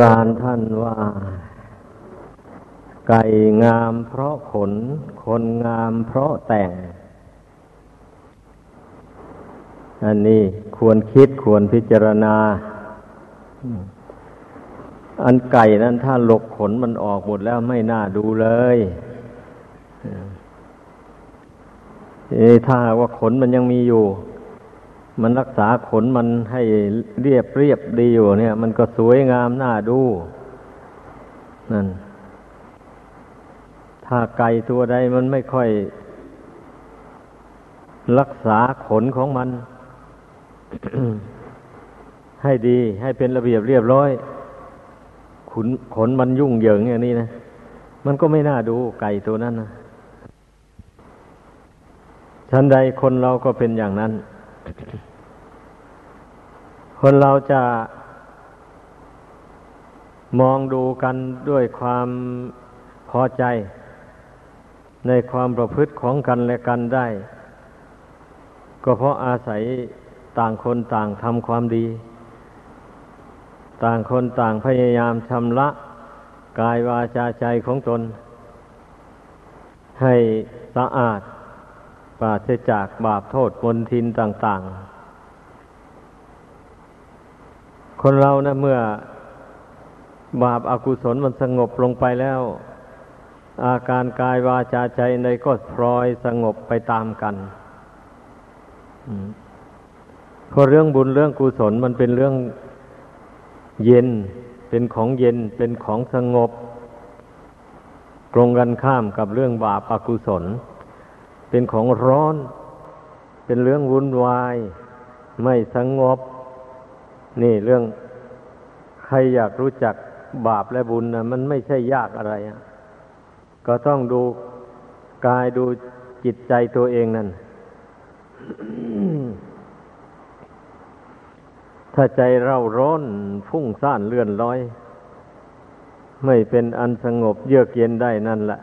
ราณท่านว่า ไก่งามเพราะขน คนงามเพราะแต่ง อันนี้ควรคิดควรพิจารณา อันไก่นั้นถ้าหลกขนมันออกหมดแล้วไม่น่าดูเลยถ้าว่าขนมันยังมีอยู่ มันรักษาขนมันให้เรียบเรียบดีอยู่เนี่ย มันก็สวยงามน่าดูนั่น ถ้าไก่ตัวใดมันไม่ค่อย รักษาขนของมัน ให้ดีให้เป็นระเบียบเรียบร้อย ขนขนมันยุ่งเหยิงอย่างนี้นะมันก็ไม่น่าดูไก่ตัวนั้นนะฉันใดคนเราก็เป็นอย่างนั้น คนเราจะมองดูกันด้วยความพอใจ ในความประพฤติของกันและกันได้ ก็เพราะอาศัยต่างคนต่างทำความดี ต่างคนต่างพยายามชำระกายวาจาใจของตน ให้สะอาด ปราศจากบาปโทษมนทินต่าง ๆ คนเรานะเมื่อบาปอากุศลมันสงบลงไปแล้ว อาการกายวาจาใจในก็พลอยสงบไปตามกันเพราะเรื่องบุญเรื่องกุศลมันเป็นเรื่องเย็น เป็นของเย็นเป็นของสงบ ตรงกันข้ามกับเรื่องบาปอากุศล เป็นของร้อน เป็นเรื่องวุ่นวาย ไม่สงบ นี่เรื่องใครอยากรู้จักบาปและบุญนะมันไม่ใช่ยากอะไรอะก็ต้องดูกายดูจิตใจตัวเองนั่น ถ้าใจเราร้อนฟุ้งซ่านเลื่อนลอย ไม่เป็นอันสงบเยือกเย็นได้นั่นแหละ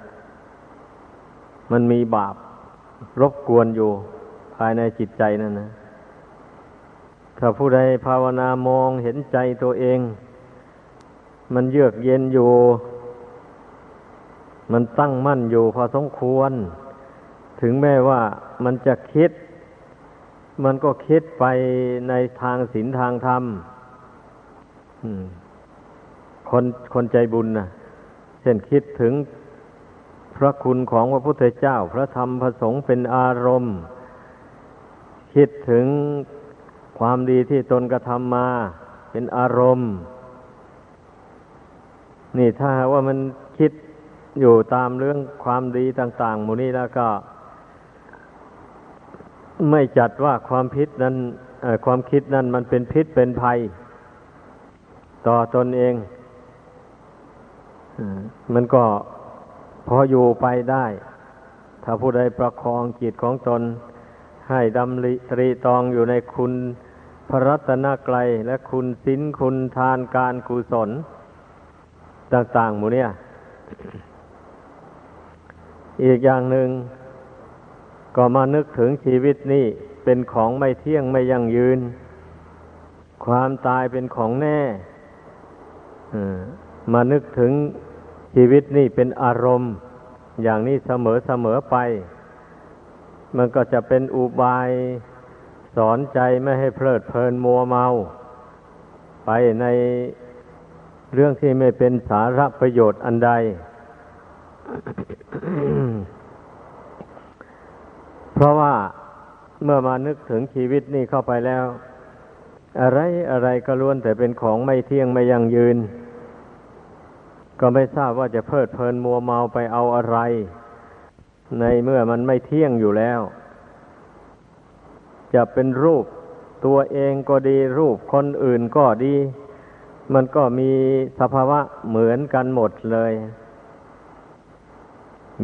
มันมีบาป รบกวนอยู่ภายในจิตใจนั่นนะ ถ้าผู้ใดภาวนามองเห็นใจตัวเอง มันเยือกเย็นอยู่ มันตั้งมั่นอยู่พอสมควร ถึงแม้ว่ามันจะคิด มันก็คิดไปในทางศีลทางธรรมคนคนใจบุญนะเช่นคิดถึง พระคุณของพระพุทธเจ้า พระธรรมพระสงฆ์เป็นอารมณ์ คิดถึงความดีที่ตนกระทำมาเป็นอารมณ์ นี่ถ้าว่ามันคิดอยู่ตามเรื่องความดีต่าง ๆ หมู่นี้แล้วก็ ไม่จัดว่าความพิษนั้นความคิดนั้นมันเป็นพิษเป็นภัย ต่อตนเอง มันก็ พออยู่ไปได้ ถ้าผู้ใดประคองจิตของตน ให้ดำริตรีตองอยู่ในคุณพระรัตนกรัยและคุณศีลคุณทานการกุศล ต่างๆหมู่เนี่ย อีกอย่างหนึ่ง ก็มานึกถึงชีวิตนี้เป็นของไม่เที่ยงไม่ยั่งยืน ความตายเป็นของแน่มานึกถึง ชีวิตนี่เป็นอารมณ์ อย่างนี้เสมอเสมอไป มันก็จะเป็นอุบายสอนใจไม่ให้เพลิดเพลินมัวเมา ไปในเรื่องที่ไม่เป็นสาระประโยชน์อันใด เพราะว่าเมื่อมานึกถึงชีวิตนี่เข้าไปแล้ว อะไรอะไรก็ล้วนแต่เป็นของไม่เที่ยงไม่ยั่งยืน ก็ไม่ทราบว่าจะเพลิดเพลินมัวเมาไปเอาอะไร ในเมื่อมันไม่เที่ยงอยู่แล้ว จะเป็นรูปตัวเองก็ดีรูปคนอื่นก็ดี มันก็มีสภาวะเหมือนกันหมดเลย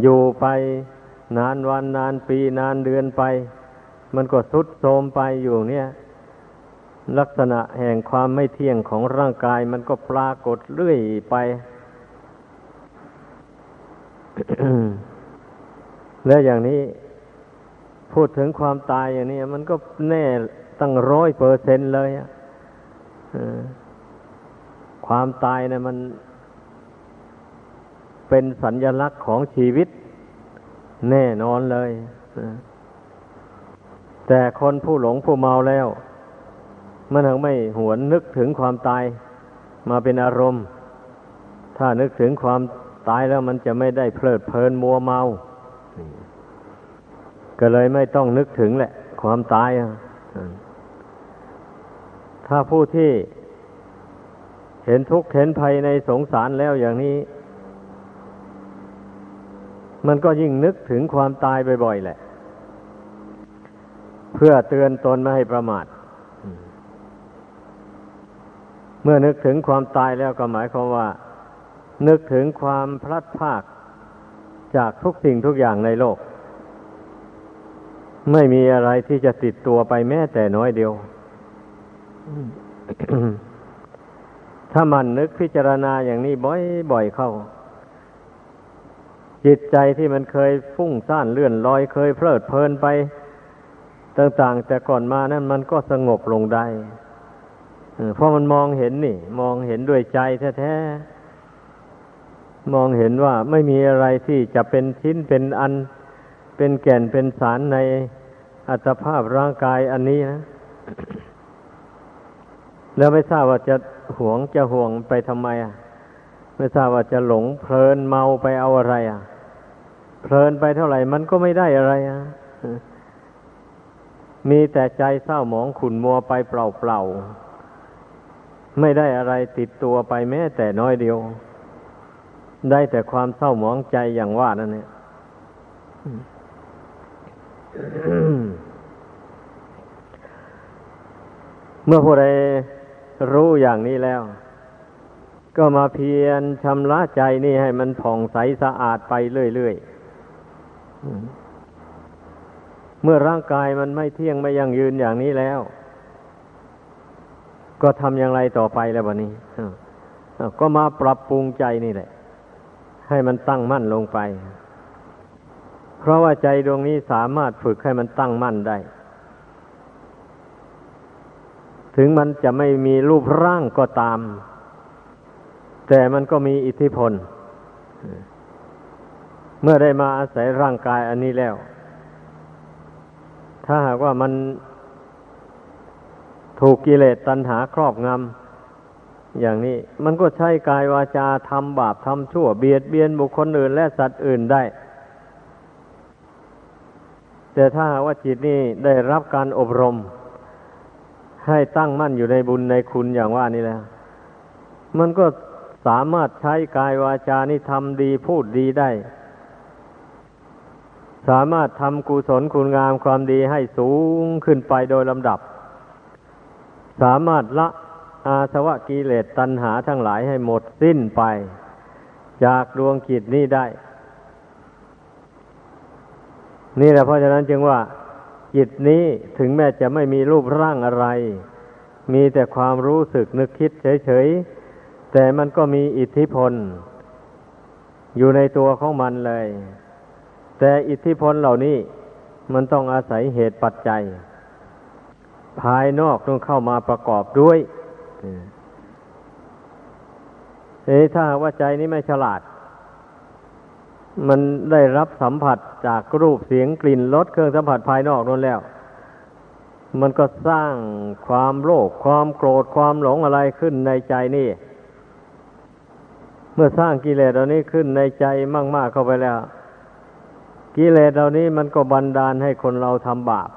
อยู่ไปนานวันนานปีนานเดือนไป มันก็สุดโทมไปอยู่เนี่ย ลักษณะแห่งความไม่เที่ยงของร่างกายมันก็ปรากฏเรื่อยไป แล้วอย่างนี้พูดถึงความตายอย่างนี้มันก็แน่ตั้งร้อยเปอร์เซนเลยคความตายเนะมันเป็นสัญญลักษณ์ของชีวิต แน่นอนเลยแต่คนผู้หลงผู้เมาแล้ว มันถึงไม่หวนนึกถึงความตายมาเป็นอารมณ์ ถ้านึกถึงความ ตายแล้วมันจะไม่ได้เพลิดเพลินมัวเมา ก็เลยไม่ต้องนึกถึงแหละ ความตายถ้าผู้ที่เห็นทุกข์เห็นภัยในสงสารแล้วอย่างนี้ มันก็ยิ่งนึกถึงความตายบ่อยๆแหละ เพื่อเตือนตนไม่ให้ประมาทเมื่อนึกถึงความตายแล้วก็หมายความว่า นึกถึงความพลัดพรากจากทุกสิ่งทุกอย่างในโลก ไม่มีอะไรที่จะติดตัวไปแม้แต่น้อยเดียว ถ้ามันนึกพิจารณาอย่างนี้บ่อยๆเข้า จิตใจที่มันเคยฟุ้งซ่านเลื่อนลอยเคยเพลิดเพลินไป ต่าง ๆ แต่ก่อนมานั้นมันก็สงบลงได้เพราะมันมองเห็นนี่ มองเห็นด้วยใจแท้ๆ มองเห็นว่าไม่มีอะไรที่จะเป็นชิ้นเป็นอันเป็นแก่นเป็นสารในอัตภาพร่างกายอันนี้นะ แล้วไม่ทราบว่าจะหวงจะห่วงไปทำไมอะ ไม่ทราบว่าจะหลงเพลินเมาไปเอาอะไร อะ เพลินไปเท่าไหร่มันก็ไม่ได้อะไรอะ มีแต่ใจเศร้าหมองขุนมัวไปเปล่าๆ ไม่ได้อะไรติดตัวไปแม้แต่น้อยเดียว ได้แต่ความเศร้าหมองใจอย่างว่านั่นเนี่ยเมื่อผู้ใดรู้อย่างนี้แล้ว ก็มาเพียรชำระใจนี่ให้มันผ่องใสสะอาดไปเรื่อยๆ เมื่อร่างกายมันไม่เที่ยงไม่ยั่งยืนอย่างนี้แล้ว ก็ทำอย่างไรต่อไปแล้ววันนี้ก็มาปรับปรุงใจนี่แหละ ให้มันตั้งมั่นลงไป เพราะว่าใจดวงนี้สามารถฝึกให้มันตั้งมั่นได้ ถึงมันจะไม่มีรูปร่างก็ตาม แต่มันก็มีอิทธิพล เมื่อได้มาอาศัยร่างกายอันนี้แล้ว ถ้าหากว่ามันถูกกิเลสตัณหาครอบงำ อย่างนี้มันก็ใช้กายวาจาทำบาปทำชั่วเบียดเบียนบุคคลอื่น และสัตว์อื่นได้ แต่ถ้าว่าจิตนี่ได้รับการอบรม ให้ตั้งมั่นอยู่ในบุญในคุณอย่างว่านี่แล้ว มันก็สามารถใช้กายวาจานี่ทำดีพูดดีได้ สามารถทำกุศลคุณงามความดีให้สูงขึ้นไปโดยลำดับ สามารถละ อาสวะกิเลสตัณหาทั้งหลายให้หมดสิ้นไป จากดวงจิตนี้ได้ นี่แหละเพราะฉะนั้นจึงว่าจิตนี้ถึงแม้จะไม่มีรูปร่างอะไร มีแต่ความรู้สึกนึกคิดเฉยๆ แต่มันก็มีอิทธิพล อยู่ในตัวของมันเลย แต่อิทธิพลเหล่านี้มันต้องอาศัยเหตุปัจจัย ภายนอกต้องเข้ามาประกอบด้วย เอ้ถ้าว่าใจนี้ไม่ฉลาด มันได้รับสัมผัสจากรูปเสียงกลิ่นรสเครื่องสัมผัสภายนอกนั่นแล้ว มันก็สร้างความโลภความโกรธความหลงอะไรขึ้นในใจนี่ เมื่อสร้างกิเลสเหล่านี้ขึ้นในใจมาก ๆเข้าไปแล้ว กิเลสเหล่านี้มันก็บันดาลให้คนเราทำบาป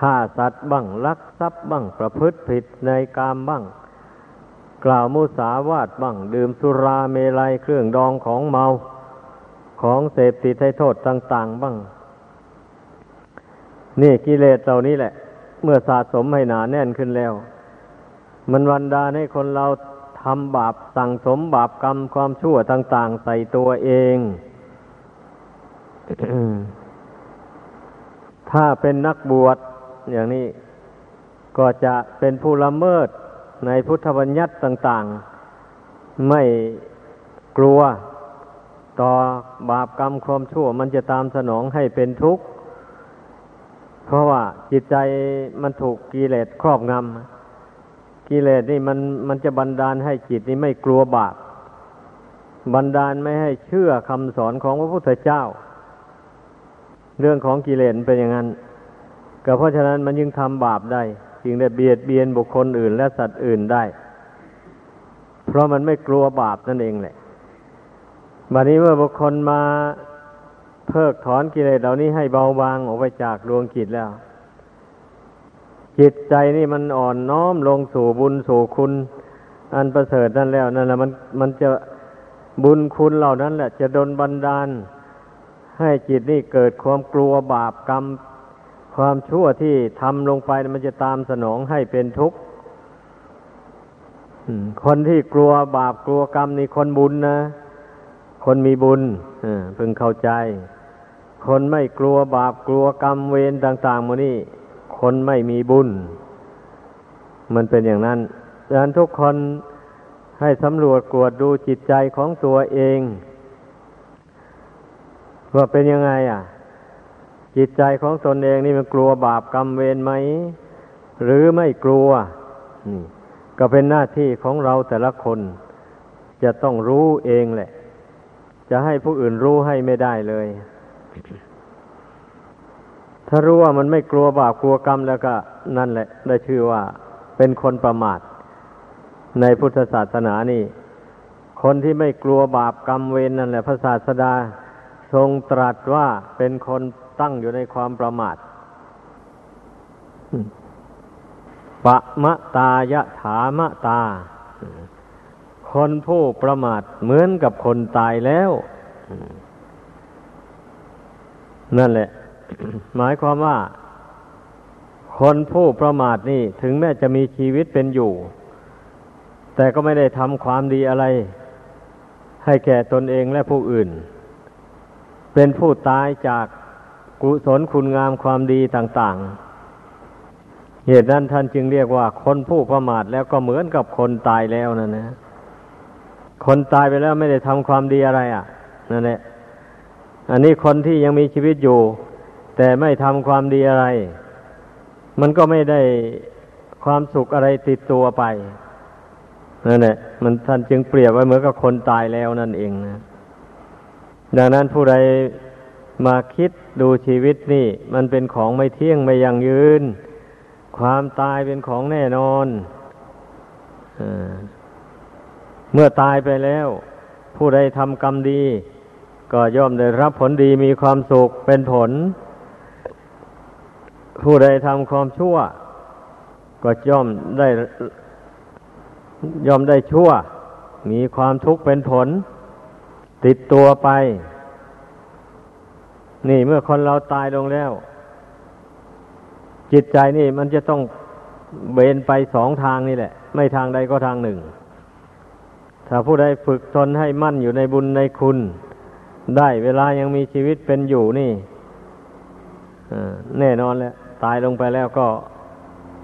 ฆ่าสัตว์บ้างลักทรัพย์บ้างประพฤติผิดในกามบ้าง กล่าวมุสาวาทบ้าง ดื่มสุราเมลัยเครื่องดองของเมาของเสพติดให้โทษต่าง ๆ บ้าง นี่กิเลสเหล่านี้แหละ เมื่อสะสมให้หนาแน่นขึ้นแล้ว มันวันดาให้คนเราทำบาปสั่งสมบาปกรรมความชั่วต่าง ๆ ใส่ตัวเองถ้าเป็นนักบวช อย่างนี้ก็จะเป็นผู้ละเมิดในพุทธบัญญัติต่าง ๆ ไม่กลัวต่อบาปกรรมความชั่ว มันจะตามสนองให้เป็นทุกข์ เพราะว่าจิตใจมันถูกกิเลสครอบงำกิเลสนี่มันมันจะบันดาลให้จิตนี่ไม่กลัวบาปบันดาลไม่ให้เชื่อคำสอนของพระพุทธเจ้า เรื่องของกิเลสเป็นอย่างนั้น ก็เพราะฉะนั้นมันยึงทำบาปได้จึงได้เบียดเบียนบุคคลอื่น และสัตว์อื่นได้ เพราะมันไม่กลัวบาปนั่นเองแหละบัดนี้เมื่อบุคคลมาเพิกถอนกิเลสเหล่านี้ให้เบาบางออกไปจากดวงจิตแล้ว จิตใจนี่มันอ่อนน้อมลงสู่บุญสู่คุณ อันประเสริฐนั่นแล้วนั่นแหละมันมันจะบุญคุณเหล่านั้นแหละ จะดนบันดาล ให้จิตนี่เกิดความกลัวบาปกรรม ความชั่วที่ทำลงไปมันจะตามสนองให้เป็นทุกข์คนที่กลัวบาปกลัวกรรมนี่คนบุญนะ คนมีบุญพึงเข้าใจ คนไม่กลัวบาปกลัวกรรมเวรต่างๆมนี่ คนไม่มีบุญ มันเป็นอย่างนั้นดังนั้นทุกคนให้สำรวจกวดดูจิตใจของตัวเอง ว่าเป็นยังไง อะ จิตใจของตนเองนี่มันกลัวบาปกรรมเวรไหม หรือไม่กลัวนี่ก็เป็นหน้าที่ของเราแต่ละคน จะต้องรู้เองแหละ จะให้ผู้อื่นรู้ให้ไม่ได้เลย ถ้ารู้ว่ามันไม่กลัวบาปกลัวกรรมแล้วก็นั่นแหละ ได้ชื่อว่าเป็นคนประมาท ในพุทธศาสนานี่ คนที่ไม่กลัวบาปกรรมเวรนนั่นแหละพระศาสดาทรงตรัสว่าเป็นคน ตั้งอยู่ในความประมาทปะมะตายะถามะตา คนผู้ประมาทเหมือนกับคนตายแล้ว นั่นแหละ หมายความว่า คนผู้ประมาทนี่ถึงแม้จะมีชีวิตเป็นอยู่ แต่ก็ไม่ได้ทำความดีอะไร ให้แก่ตนเองและผู้อื่น เป็นผู้ตายจาก กุศลคุณงามความดีต่าง ๆ เหตุนั้นท่านจึงเรียกว่า คนผู้ประมาทแล้วก็เหมือนกับคนตายแล้วนั่นนะ คนตายไปแล้วไม่ได้ทำความดีอะไรอะนั่นแหละอันนี้คนที่ยังมีชีวิตอยู่ แต่ไม่ทำความดีอะไร มันก็ไม่ได้ความสุขอะไรติดตัวไปนั่นแหละมันท่านจึงเปรียบไว้เหมือนกับคนตายแล้วนั่นเองนะดังนั้นผู้ใด มาคิดดูชีวิตนี่ มันเป็นของไม่เที่ยงไม่ยั่งยืน ความตายเป็นของแน่นอนอเมื่อตายไปแล้ว ผู้ใดทำกรรมดี ก็ย่อมได้รับผลดีมีความสุขเป็นผล ผู้ใดทำความชั่ว ก็ย่อมได้ย่อมได้ชั่ว มีความทุกข์เป็นผล ติดตัวไป นี่เมื่อคนเราตายลงแล้ว จิตใจนี่มันจะต้องเบนไปสองทางนี่แหละ ไม่ทางใดก็ทางหนึ่ง ถ้าผู้ใดฝึกตนให้มั่นอยู่ในบุญในคุณ ได้เวลายังมีชีวิตเป็นอยู่นี่แน่นอนแล้วตายลงไปแล้วก็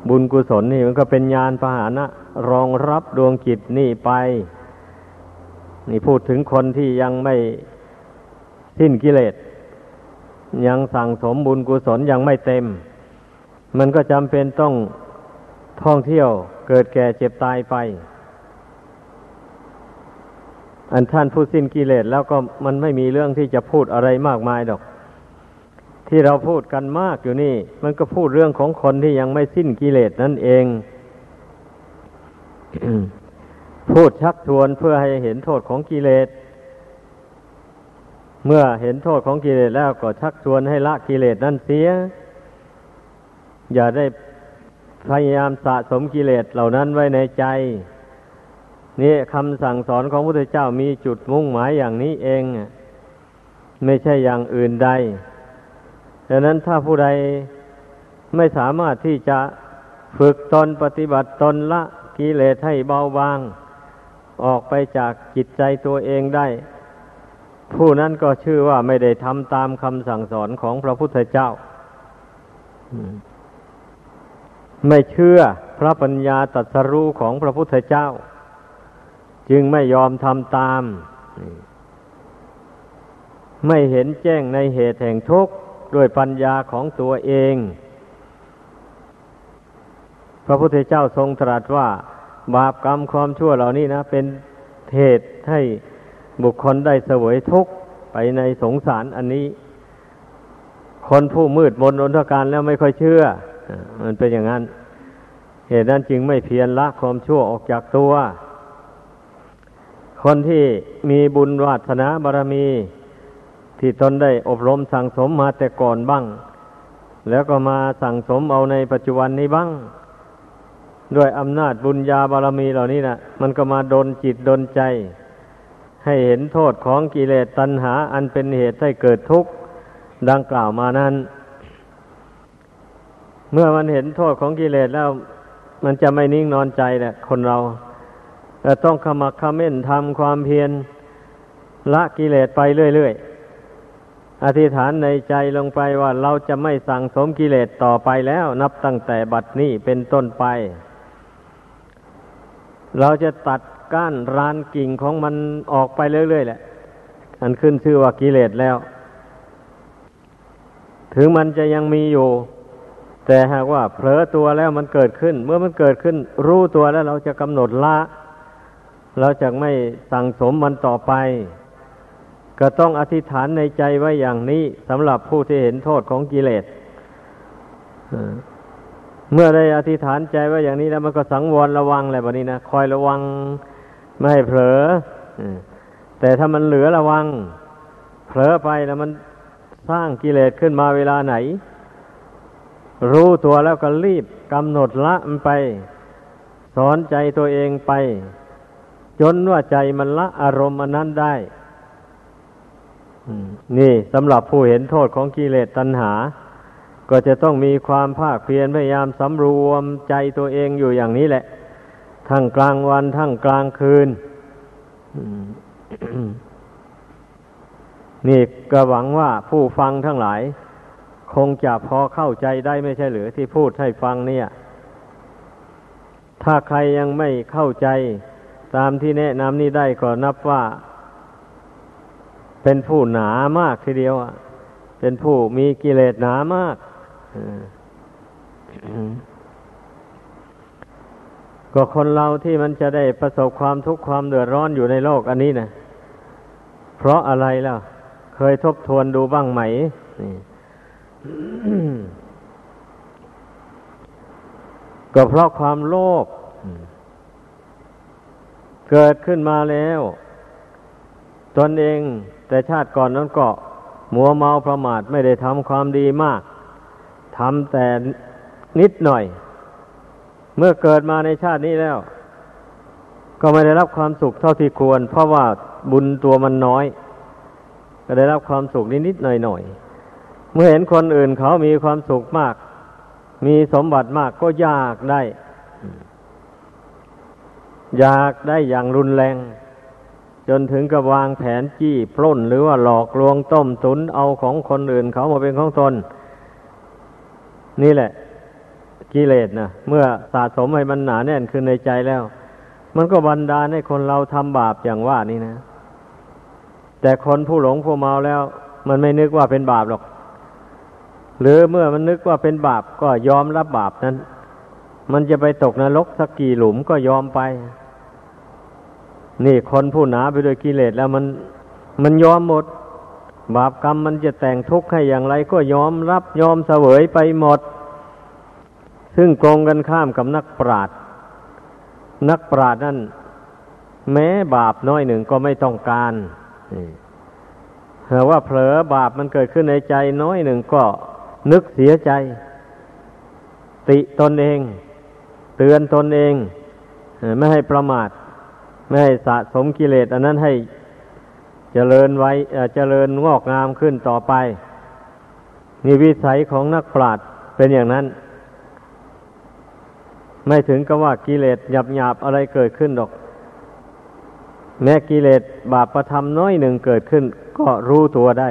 บุญกุศลนี่มันก็เป็นญาณพาหนะ รองรับดวงจิตนี่ไป นี่พูดถึงคนที่ยังไม่สิ้นกิเลส ยังสั่งสมบุญกุศลยังไม่เต็ม มันก็จำเป็นต้องท่องเที่ยวเกิดแก่เจ็บตายไป อันท่านผู้สิ้นกิเลสแล้วก็มันไม่มีเรื่องที่จะพูดอะไรมากมายดอก ที่เราพูดกันมากอยู่นี่ มันก็พูดเรื่องของคนที่ยังไม่สิ้นกิเลสนั่นเอง พูดชักชวนเพื่อให้เห็นโทษของกิเลส เมื่อเห็นโทษของกิเลสแล้วก็ชักชวนให้ละกิเลสนั่นเสีย อย่าได้พยายามสะสมกิเลสเหล่านั้นไว้ในใจ นี่คำสั่งสอนของพระพุทธเจ้ามีจุดมุ่งหมายอย่างนี้เอง ไม่ใช่อย่างอื่นใดดังนั้นถ้าผู้ใดไม่สามารถที่จะฝึกตนปฏิบัติตนละกิเลสให้เบาบาง ออกไปจากจิตใจตัวเองได้ ผู้นั้นก็ชื่อว่าไม่ได้ทำตามคำสั่งสอนของพระพุทธเจ้า ไม่เชื่อพระปัญญาตรัสรู้ของพระพุทธเจ้า จึงไม่ยอมทำตาม ไม่เห็นแจ้งในเหตุแห่งทุกข์ด้วยปัญญาของตัวเอง พระพุทธเจ้าทรงตรัสว่า บาปกรรมความชั่วเหล่านี้นะ เป็นเหตุให้ บุคคลได้เสวยทุกข์ไปในสงสารอันนี้ คนผู้มืดมนอนทการแล้วไม่ค่อยเชื่อ มันเป็นอย่างนั้น เหตุนั้นจึงไม่เพียรละความชั่วออกจากตัว คนที่มีบุญวาสนาบารมี ที่ตนได้อบรมสั่งสมมาแต่ก่อนบ้าง แล้วก็มาสั่งสมเอาในปัจจุบันนี้บ้างด้วยอำนาจบุญญาบารมีเหล่านี้นะมันก็มาดนจิตดนใจ ให้เห็นโทษของกิเลสตัณหา อันเป็นเหตุให้เกิดทุกข์ดังกล่าวมานั้น เมื่อมันเห็นโทษของกิเลสแล้ว มันจะไม่นิ่งนอนใจแหละคนเราแต่ต้องขมักขม้นทำความเพียรละกิเลสไปเรื่อยๆ อธิษฐานในใจลงไปว่าเราจะไม่สั่งสมกิเลสต่อไปแล้ว นับตั้งแต่บัดนี้เป็นต้นไป เราจะตัด ก้านรานกิ่งของมันออกไปเรื่อยๆแหละ อันขึ้นชื่อว่ากิเลสแล้ว ถึงมันจะยังมีอยู่ แต่หากว่าเผลอตัวแล้วมันเกิดขึ้น เมื่อมันเกิดขึ้น รู้ตัวแล้วเราจะกำหนดละ เราจะไม่สั่งสมมันต่อไป ก็ต้องอธิษฐานในใจไว้อย่างนี้สำหรับผู้ที่เห็นโทษของกิเลสเมื่อได้อธิษฐานใจไว้อย่างนี้แล้วมันก็สังวรระวังอะไรแบบนี้นะคอยระวัง ไม่ให้เผลอแต่ถ้ามันเหลือระวัง เผลอไปแล้วมันสร้างกิเลสขึ้นมาเวลาไหน รู้ตัวแล้วก็รีบกำหนดละมันไป สอนใจตัวเองไป จนว่าใจมันละอารมณ์อันนั้นได้นี่สำหรับผู้เห็นโทษของกิเลสตัณหา ก็จะต้องมีความภาคเพียรพยายามสำรวมใจตัวเองอยู่อย่างนี้แหละ ทั้งกลางวันทั้งกลางคืน นี่ก็หวังว่าผู้ฟังทั้งหลาย คงจะพอเข้าใจได้ไม่ใช่หรือที่พูดให้ฟังเนี่ย ถ้าใครยังไม่เข้าใจตามที่แนะนำนี้ได้ก็นับว่า เป็นผู้หนามากทีเดียวอะเป็นผู้มีกิเลสหนามาก ก็คนเราที่มันจะได้ประสบความทุกข์ความเดือดร้อนอยู่ในโลกอันนี้นะเพราะอะไรล่ะ เคยทบทวนดูบ้างไหมก็เพราะความโลภเกิดขึ้นมาแล้ว ตนเองแต่ชาติก่อนนั้นก็มัวเมาประมาทไม่ได้ทำความดีมากทำแต่นิดหน่อย เมื่อเกิดมาในชาตินี้แล้ว ก็ไม่ได้รับความสุขเท่าที่ควร เพราะว่าบุญตัวมันน้อย ก็ได้รับความสุขนิดๆหน่อยๆ เมื่อเห็นคนอื่นเขามีความสุขมาก มีสมบัติมากก็อยากได้ อยากได้อย่างรุนแรง จนถึงกับวางแผนจี้ปล้น หรือว่าหลอกลวงต้มตุนเอาของคนอื่นเขามาเป็นของตน นี่แหละ กิเลสนะเมื่อสะสมให้มันหนาแน่นขึ้นในใจแล้ว มันก็บันดาลให้คนเราทำบาปอย่างว่านี่นะ แต่คนผู้หลงผู้เมาแล้ว มันไม่นึกว่าเป็นบาปหรอก หรือเมื่อมันนึกว่าเป็นบาปก็ยอมรับบาปนั้น มันจะไปตกนรกสักกี่หลุมก็ยอมไป นี่คนผู้หนาไปด้วยกิเลสแล้วมัน มันยอมหมด บาปกรรมมันจะแต่งทุกข์ให้อย่างไร ก็ยอมรับยอมเสวยไปหมด ซึ่งตรงกันข้ามกับนักปราดนักปราดนั่นแม้บาปน้อยหนึ่งก็ไม่ต้องการแต่ว่าเผลอบาปมันเกิดขึ้นในใจน้อยหนึ่งก็นึกเสียใจ ติตนเอง เตือนตนเองไม่ให้ประมาท ไม่ให้สะสมกิเลสอันนั้นให้เจริญไว้เจริญงอกงามขึ้นต่อไปนี่วิสัยของนักปราชญ์เป็นอย่างนั้น ไม่ถึงกับว่ากิเลสหยาบหยาบอะไรเกิดขึ้นหรอก แม้กิเลสบาปประทำน้อยหนึ่งเกิดขึ้น ก็รู้ตัวได้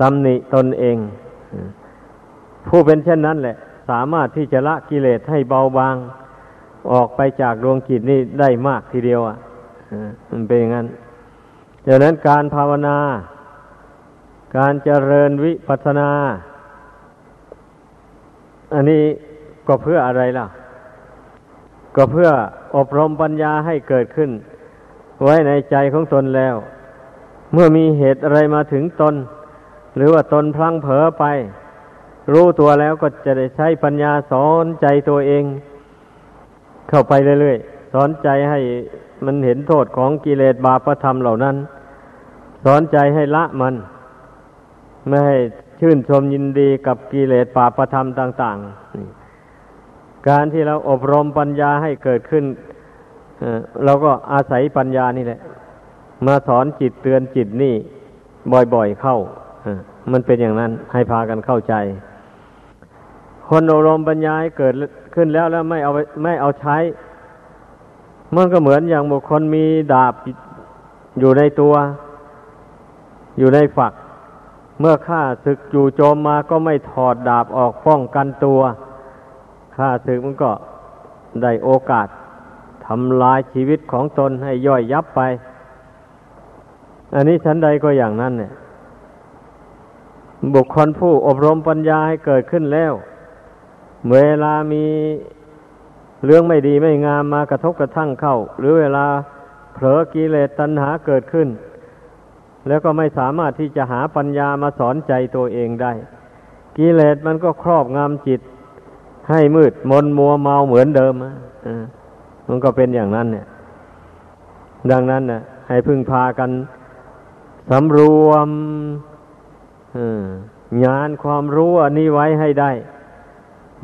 ตำหนิตนเอง ผู้เป็นเช่นนั้นแหละ สามารถที่จะละกิเลสให้เบาบาง ออกไปจากดวงจิตนี้ได้มากทีเดียวอะมันเป็นอย่างนั้นดังนั้นการภาวนา การเจริญวิปัสสนา อันนี้ก็เพื่ออะไรล่ะ ก็เพื่ออบรมปัญญาให้เกิดขึ้น ไว้ในใจของตนแล้ว เมื่อมีเหตุอะไรมาถึงตน หรือว่าตนพลังเผลอไป รู้ตัวแล้วก็จะได้ใช้ปัญญาสอนใจตัวเอง เข้าไปเรื่อยๆสอนใจให้มันเห็นโทษของกิเลสบาปธรรมเหล่านั้น สอนใจให้ละมัน ไม่ให้ชื่นชมยินดีกับกิเลสบาปธรรมต่าง ๆ การที่เราอบรมปัญญาให้เกิดขึ้นเราก็อาศัยปัญญานี่แหละ มาสอนจิตเตือนจิตนี่ บ่อยๆเข้ามันเป็นอย่างนั้นให้พากันเข้าใจ คนอบรมปัญญาให้เกิดขึ้นแล้วแล้วไม่เอาไม่เอาใช้ มันก็เหมือนอย่างบุคคลมีดาบอยู่ในตัว อยู่ในฝัก เมื่อข้าศึกอยู่โจมมาก็ไม่ถอดดาบออกป้องกันตัว ข้าศึกมันก็ได้โอกาสทำลายชีวิตของตนให้ย่อยยับไป อันนี้ชั้นใดก็อย่างนั้นเนี่ย บุคคลผู้อบรมปัญญาให้เกิดขึ้นแล้ว เวลามีเรื่องไม่ดีไม่งามมากระทบกระทั่งเข้า หรือเวลาเผลอกิเลสตัณหาเกิดขึ้น แล้วก็ไม่สามารถที่จะหาปัญญามาสอนใจตัวเองได้ กิเลสมันก็ครอบงำจิต ให้มืดมนมัวเมาเหมือนเดิมอะมันก็เป็นอย่างนั้น เนี่ย ดังนั้นนะให้พึ่งพากันสำรวมงานความรู้อันนี้ไว้ให้ได้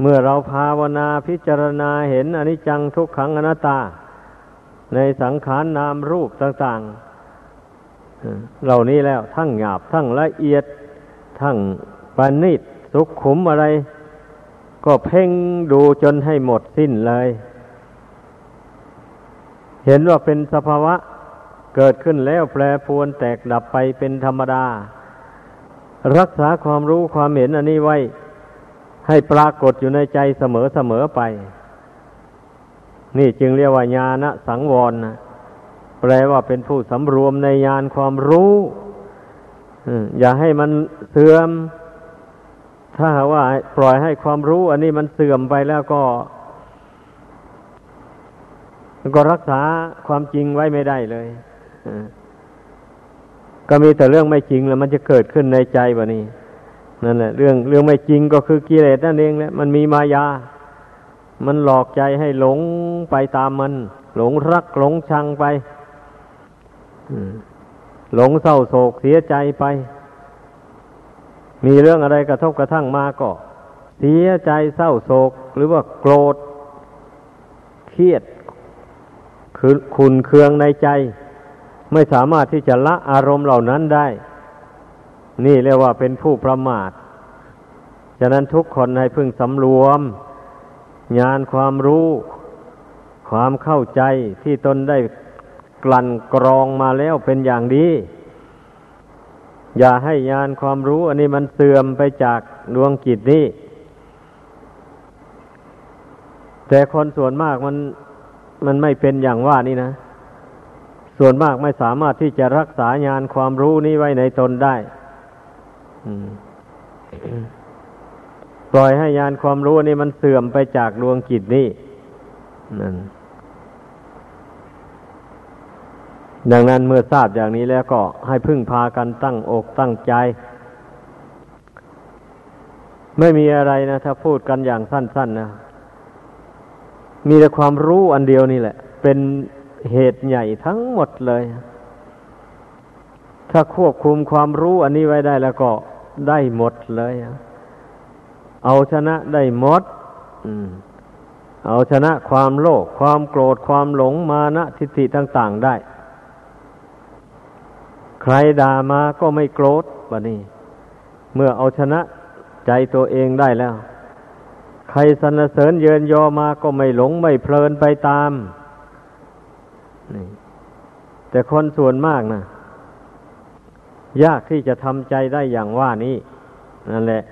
เมื่อเราภาวนาพิจารณาเห็นอนิจจังทุกขังอนัตตา ในสังขารนนามรูปต่าง ๆ เหล่านี้แล้วทั้งหยาบทั้งละเอียด ทั้งปานิตสุขขุมอะไร ก็เพ่งดูจนให้หมดสิ้นเลย เห็นว่าเป็นสภาวะเกิดขึ้นแล้วแปรปวนแตกดับไปเป็นธรรมดา รักษาความรู้ความเห็นอันนี้ไว้ ให้ปรากฏอยู่ในใจเสมอเสมอไป นี่จึงเรียกว่าญาณสังวรนะแปลว่าเป็นผู้สำรวมในญาณความรู้อย่าให้มันเสื่อม ถ้าว่าปล่อยให้ความรู้ อันนี้มันเสื่อมไปแล้วก็ ก็รักษาความจริงไว้ไม่ได้เลยก็มีแต่เรื่องไม่จริงแล้ว มันจะเกิดขึ้นในใจวะนี่นั่นแหละ เรื่องเรื่องไม่จริงก็คือกิเลสนั่นเองแหละมันมีมายา มันหลอกใจให้หลงไปตามมัน หลงรักหลงชังไปหลงเศร้าโศกเสียใจไป มีเรื่องอะไรกระทบกระทั่งมาก็เสียใจเศร้าโศก หรือว่าโกรธ เครียดคือขุนเคืองในใจ ไม่สามารถที่จะละอารมณ์เหล่านั้นได้ นี่เรียกว่าเป็นผู้ประมาทฉะนั้นทุกคนให้พึงสำรวมญาณความรู้ ความเข้าใจที่ตนได้กลั่นกรองมาแล้วเป็นอย่างดี อย่าให้ญาณความรู้ อันนี้มันเสื่อมไปจากดวงกิจนี้แต่คนส่วนมากมันมันไม่เป็นอย่างว่านี่นะ ส่วนมากไม่สามารถที่จะรักษาญาณความรู้นี้ไว้ในตนได้ปล่อยให้ยานความรู้นี่มันเสื่อมไปจากดวงจิตนี่นั่น ดังนั้นเมื่อทราบอย่างนี้แล้วก็ให้พึ่งพากันตั้งอกตั้งใจ ไม่มีอะไรนะ ถ้าพูดกันอย่างสั้นๆนนะมีแต่ความรู้อันเดียวนี่แหละ เป็นเหตุใหญ่ทั้งหมดเลย ถ้าควบคุมความรู้อันนี้ไว้ได้แล้วก็ได้หมดเลย เอาชนะได้หมดเอาชนะความโลภความโกรธความหลงมานะทิฏฐิต่าง ๆ ได้ ใครด่ามาก็ไม่โกรธวะนี่เมื่อเอาชนะใจตัวเองได้แล้ว ใครสรรเสริญเยินยอมาก็ไม่หลงไม่เพลินไปตามนี่แต่คนส่วนมากนะยากที่จะทำใจได้อย่างว่านี้นั่นแหละ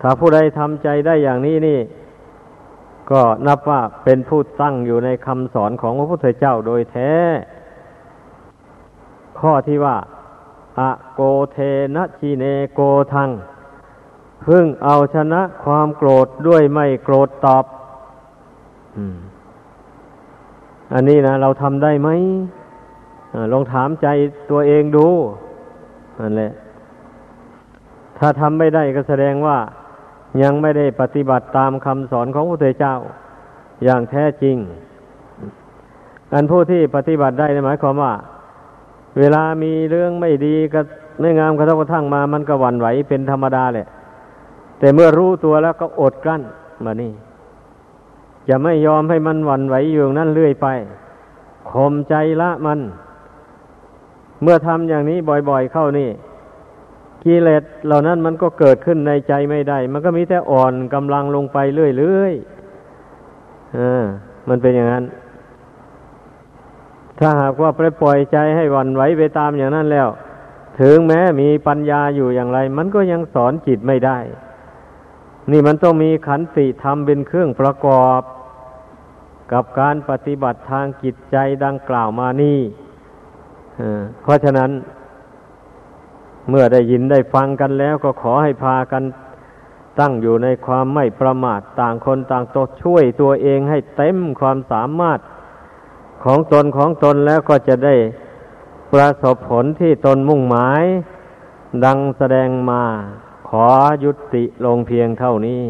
ถ้าผู้ใดทำใจได้อย่างนี้นี่ ก็นับว่าเป็นผู้ตั้งอยู่ในคำสอนของพระพุทธเจ้าโดยแท้ ข้อที่ว่าอะโกเทนะชีเนโกทัง พึ่งเอาชนะความโกรธด้วยไม่โกรธตอบอันนี้นะเราทำได้ไหมลองถามใจตัวเองดูนั่นแหละ ถ้าทำไม่ได้ก็แสดงว่ายังไม่ได้ปฏิบัติตามคำสอนของพระพุทธเจ้า อย่างแท้จริง อันผู้ที่ปฏิบัติได้หมายความว่า เวลามีเรื่องไม่ดีก็ไม่งามกระทบกระทั่งมา มันก็หวั่นไหวเป็นธรรมดาแหละ แต่เมื่อรู้ตัวแล้วก็อดกลั้นมานี่จะไม่ยอมให้มันหวั่นไหวอยู่นั่นเรื่อยไปข่มใจละมัน เมื่อทำอย่างนี้บ่อยๆเข้านี่กิเลสเหล่านั้นมันก็เกิดขึ้นในใจไม่ได้ มันก็มีแต่อ่อนกำลังลงไปเรื่อยๆอ่ามันเป็นอย่างนั้น ถ้าหากว่าไปปล่อยใจให้วันไหวไปตามอย่างนั้นแล้ว ถึงแม้มีปัญญาอยู่อย่างไร มันก็ยังสอนจิตไม่ได้ นี่มันต้องมีขันติธรรมเป็นเครื่องประกอบ กับการปฏิบัติทางจิตใจดังกล่าวมานี่เพราะฉะนั้นเมื่อได้ยินได้ฟังกันแล้วก็ขอให้พากันตั้งอยู่ในความไม่ประมาทต่างคนต่างตวช่วยตัวเองให้เต็มความสามารถ ของตนของตนแล้วก็จะได้ประสบผลที่ตนมุ่งหมาย ดังแสดงมาขอยุติลงเพียงเท่านี้